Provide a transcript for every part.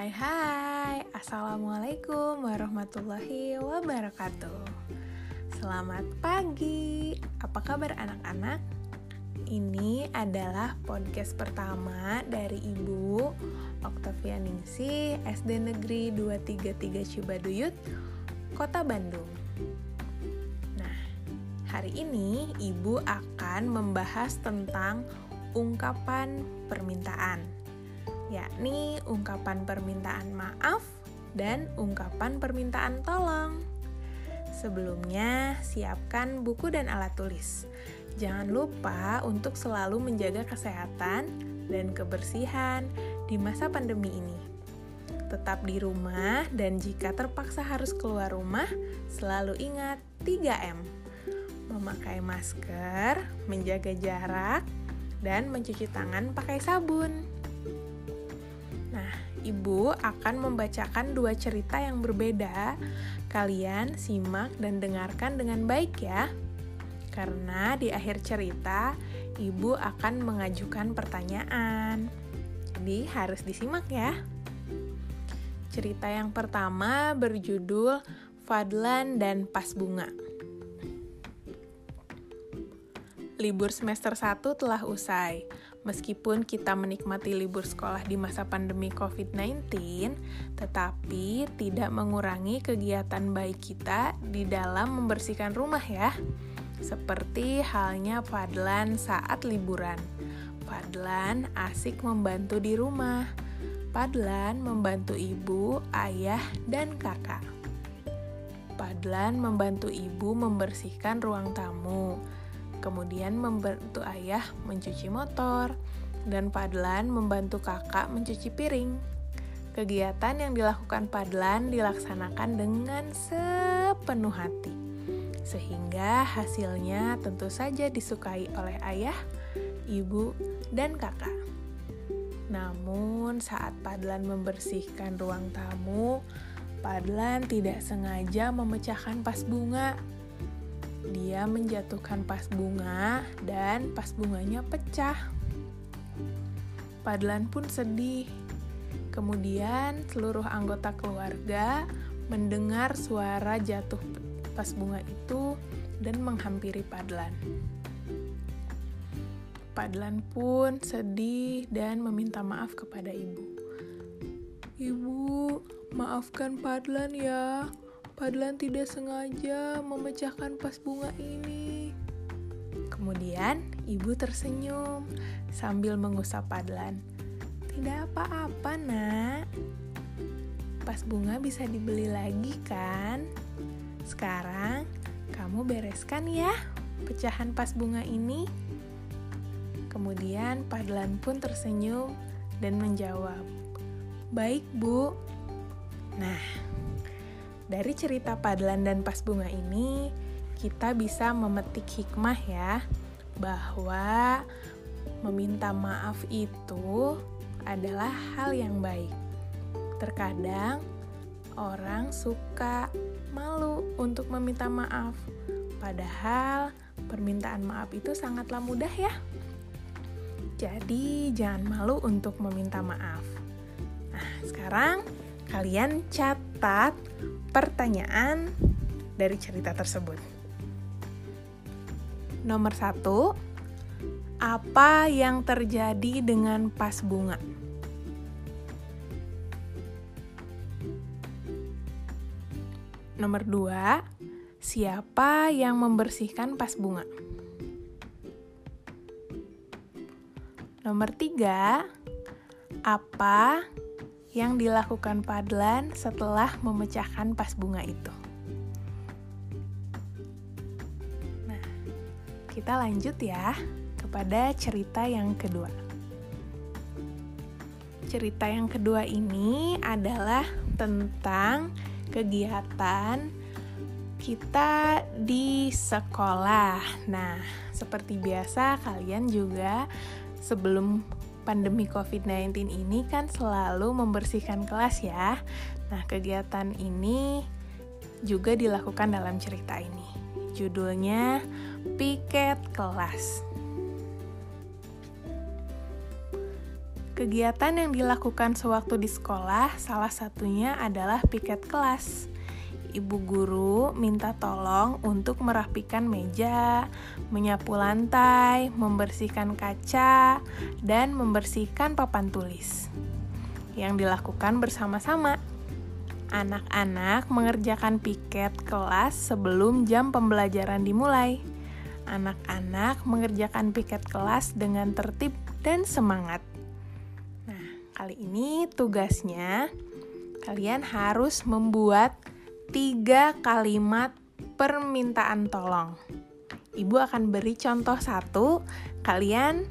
Hai hai, Assalamualaikum warahmatullahi wabarakatuh. Selamat pagi, apa kabar anak-anak? Ini adalah podcast pertama dari Ibu Oktavia Ningsih SD Negeri 233 Cibaduyut, Kota Bandung. Nah, hari ini Ibu akan membahas tentang ungkapan permintaan yakni ungkapan permintaan maaf dan ungkapan permintaan tolong. Sebelumnya, siapkan buku dan alat tulis. Jangan lupa untuk selalu menjaga kesehatan dan kebersihan di masa pandemi ini. Tetap di rumah dan jika terpaksa harus keluar rumah, selalu ingat 3M. Memakai masker, menjaga jarak, dan mencuci tangan pakai sabun. Ibu akan membacakan dua cerita yang berbeda. Kalian simak dan dengarkan dengan baik ya. Karena di akhir cerita, Ibu akan mengajukan pertanyaan. Jadi harus disimak ya. Cerita yang pertama berjudul Fadlan dan Pas Bunga. Libur semester 1 telah usai. Meskipun kita menikmati libur sekolah di masa pandemi COVID-19, tetapi tidak mengurangi kegiatan baik kita di dalam membersihkan rumah ya. Seperti halnya Fadlan saat liburan. Fadlan asik membantu di rumah. Padlan membantu ibu, ayah, dan kakak. Padlan membantu ibu membersihkan ruang tamu kemudian membantu ayah mencuci motor, dan Padlan membantu kakak mencuci piring. Kegiatan yang dilakukan Padlan dilaksanakan dengan sepenuh hati, sehingga hasilnya tentu saja disukai oleh ayah, ibu, dan kakak. Namun, saat Padlan membersihkan ruang tamu, Padlan tidak sengaja memecahkan pas bunga dia menjatuhkan pas bunga dan pas bunganya pecah. Padlan pun sedih. Kemudian seluruh anggota keluarga mendengar suara jatuh pas bunga itu dan menghampiri Padlan. Padlan pun sedih dan meminta maaf kepada ibu. Ibu, maafkan Padlan ya. Padlan tidak sengaja memecahkan pas bunga ini. Kemudian ibu tersenyum sambil mengusap Padlan. Tidak apa-apa, Nak. Pas bunga bisa dibeli lagi kan? Sekarang kamu bereskan ya pecahan pas bunga ini. Kemudian Padlan pun tersenyum dan menjawab, "Baik, Bu." Nah, dari cerita Padlan dan Pas Bunga ini, kita bisa memetik hikmah ya, bahwa meminta maaf itu adalah hal yang baik. Terkadang orang suka malu untuk meminta maaf, padahal permintaan maaf itu sangatlah mudah ya. Jadi, jangan malu untuk meminta maaf. Nah, sekarang kalian catat pertanyaan dari cerita tersebut. Nomor satu, apa yang terjadi dengan pas bunga? Nomor dua, siapa yang membersihkan pas bunga? Nomor tiga, apa yang dilakukan Padlan setelah memecahkan pas bunga itu. Nah, kita lanjut ya kepada cerita yang kedua. Cerita yang kedua ini adalah tentang kegiatan kita di sekolah. Nah, seperti biasa, kalian juga sebelum pandemi COVID-19 ini kan selalu membersihkan kelas ya. Nah, kegiatan ini juga dilakukan dalam cerita ini. Judulnya Piket Kelas. Kegiatan yang dilakukan sewaktu di sekolah, salah satunya adalah piket kelas. Ibu guru minta tolong untuk merapikan meja, menyapu lantai, membersihkan kaca, dan membersihkan papan tulis. Yang dilakukan bersama-sama. Anak-anak mengerjakan piket kelas sebelum jam pembelajaran dimulai. Anak-anak mengerjakan piket kelas dengan tertib dan semangat. Kali ini tugasnya kalian harus membuat tiga kalimat permintaan tolong. Ibu akan beri contoh satu, kalian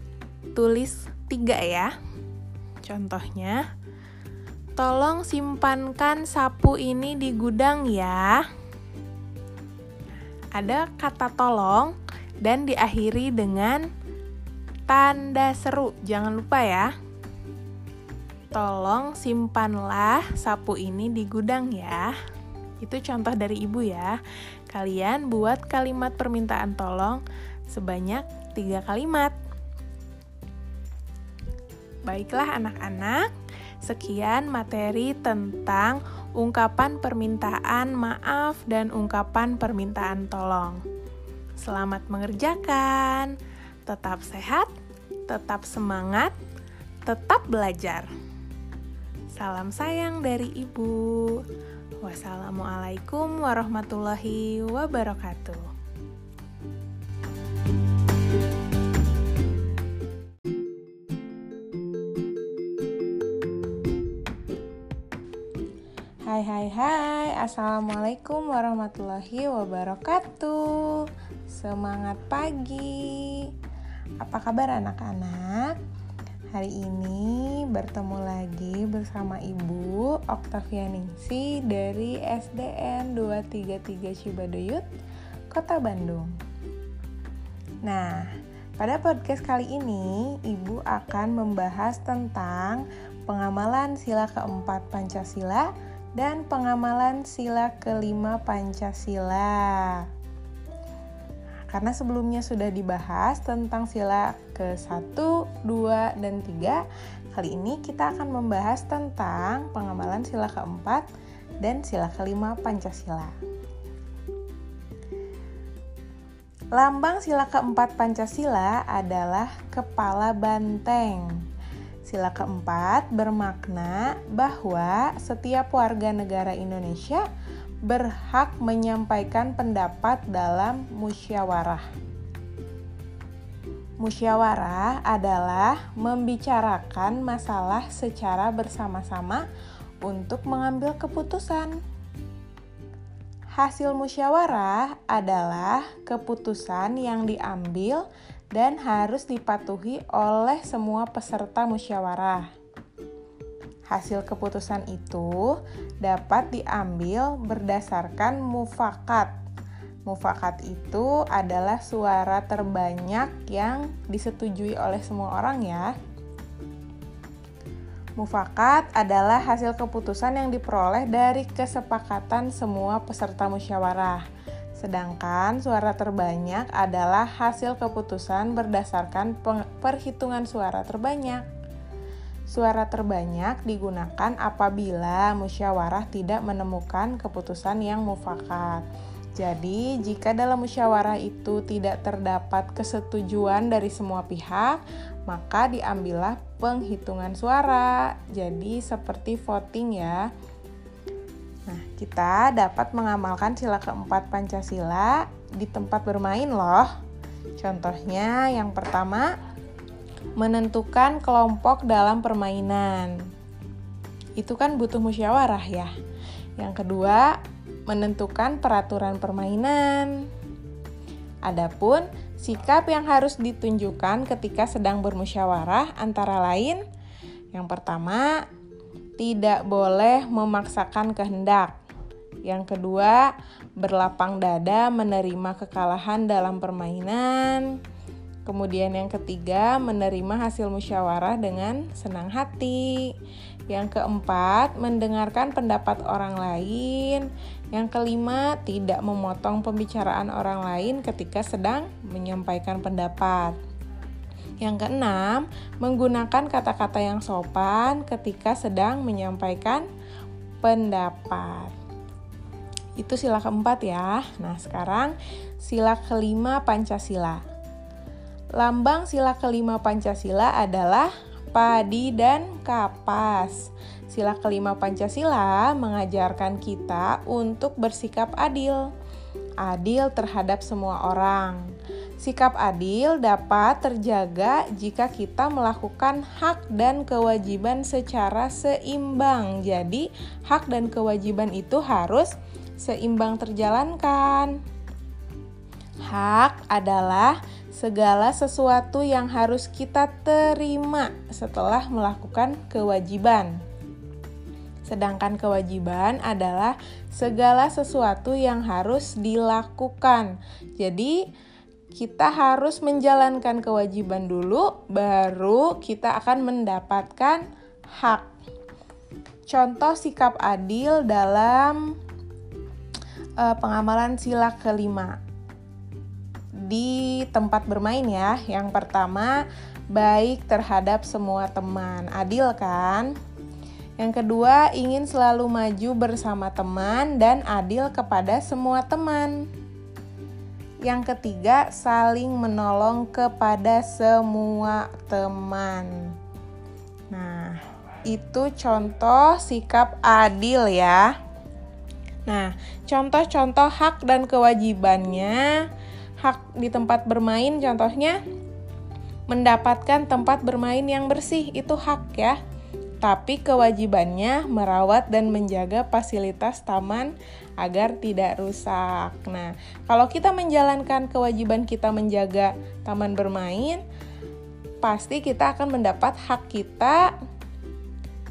tulis tiga ya. Contohnya, tolong simpankan sapu ini di gudang ya. Ada kata tolong dan diakhiri dengan tanda seru. Jangan lupa ya tolong simpanlah sapu ini di gudang ya. Itu contoh dari ibu ya. Kalian buat kalimat permintaan tolong sebanyak tiga kalimat. Baiklah anak-anak, sekian materi tentang ungkapan permintaan maaf dan ungkapan permintaan tolong. Selamat mengerjakan, tetap sehat, tetap semangat, tetap belajar. Salam sayang dari ibu. Wassalamualaikum warahmatullahi wabarakatuh. Hai hai hai Assalamualaikum warahmatullahi wabarakatuh Semangat pagi Apa kabar anak-anak? Hari ini bertemu lagi bersama Ibu Oktavianingsi dari SDN 233 Cibaduyut, Kota Bandung. Nah, pada podcast kali ini Ibu akan membahas tentang pengamalan sila keempat Pancasila dan pengamalan sila kelima Pancasila. Karena sebelumnya sudah dibahas tentang sila ke-1, 2, dan 3, kali ini kita akan membahas tentang pengamalan sila keempat dan sila kelima Pancasila. Lambang sila keempat Pancasila adalah kepala banteng. Sila keempat bermakna bahwa setiap warga negara Indonesia berhak menyampaikan pendapat dalam musyawarah. Musyawarah adalah membicarakan masalah secara bersama-sama untuk mengambil keputusan. Hasil musyawarah adalah keputusan yang diambil dan harus dipatuhi oleh semua peserta musyawarah. Hasil keputusan itu dapat diambil berdasarkan mufakat. Mufakat itu adalah suara terbanyak yang disetujui oleh semua orang ya. Mufakat adalah hasil keputusan yang diperoleh dari kesepakatan semua peserta musyawarah. Sedangkan suara terbanyak adalah hasil keputusan berdasarkan perhitungan suara terbanyak. Suara terbanyak digunakan apabila musyawarah tidak menemukan keputusan yang mufakat. Jadi, jika dalam musyawarah itu tidak terdapat kesetujuan dari semua pihak, maka diambillah penghitungan suara. Jadi, seperti voting ya. Nah, kita dapat mengamalkan sila keempat Pancasila di tempat bermain loh. Contohnya yang pertama, menentukan kelompok dalam permainan. Itu kan butuh musyawarah ya. Yang kedua, menentukan peraturan permainan. Adapun sikap yang harus ditunjukkan ketika sedang bermusyawarah antara lain yang pertama, tidak boleh memaksakan kehendak. Yang kedua, berlapang dada menerima kekalahan dalam permainan. Kemudian yang ketiga, menerima hasil musyawarah dengan senang hati. Yang keempat, mendengarkan pendapat orang lain. Yang kelima, tidak memotong pembicaraan orang lain ketika sedang menyampaikan pendapat. Yang keenam, menggunakan kata-kata yang sopan ketika sedang menyampaikan pendapat. Itu sila keempat ya. Nah, sekarang sila kelima Pancasila. Lambang sila kelima Pancasila adalah padi dan kapas. Sila kelima Pancasila mengajarkan kita untuk bersikap adil. Adil terhadap semua orang Sikap adil dapat terjaga jika kita melakukan hak dan kewajiban secara seimbang. Jadi, hak dan kewajiban itu harus seimbang terjalankan. Hak adalah segala sesuatu yang harus kita terima setelah melakukan kewajiban. Sedangkan kewajiban adalah segala sesuatu yang harus dilakukan. Jadi, kita harus menjalankan kewajiban dulu, baru kita akan mendapatkan hak. Contoh sikap adil dalam uh, pengamalan sila kelima di tempat bermain ya. Yang pertama, baik terhadap semua teman. Adil kan? Yang kedua, ingin selalu maju bersama teman dan adil kepada semua teman. Yang ketiga, saling menolong kepada semua teman. Nah, itu contoh sikap adil ya. Nah, contoh-contoh hak dan kewajibannya, hak di tempat bermain contohnya mendapatkan tempat bermain yang bersih itu hak ya tapi kewajibannya merawat dan menjaga fasilitas taman agar tidak rusak. Nah, kalau kita menjalankan kewajiban kita menjaga taman bermain, pasti kita akan mendapat hak kita.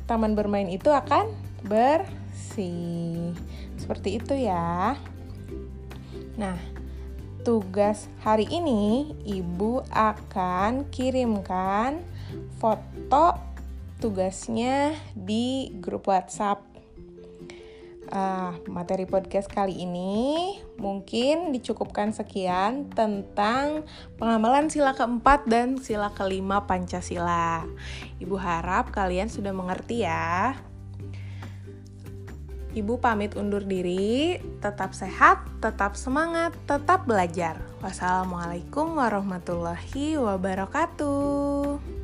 Taman bermain itu akan bersih. Seperti itu ya. Nah, tugas hari ini ibu akan kirimkan foto tugasnya di grup WhatsApp. Uh, materi podcast kali ini mungkin dicukupkan sekian tentang pengamalan sila keempat dan sila kelima Pancasila. Ibu harap kalian sudah mengerti ya. Ibu pamit undur diri, tetap sehat, tetap semangat, tetap belajar. Wassalamualaikum warahmatullahi wabarakatuh.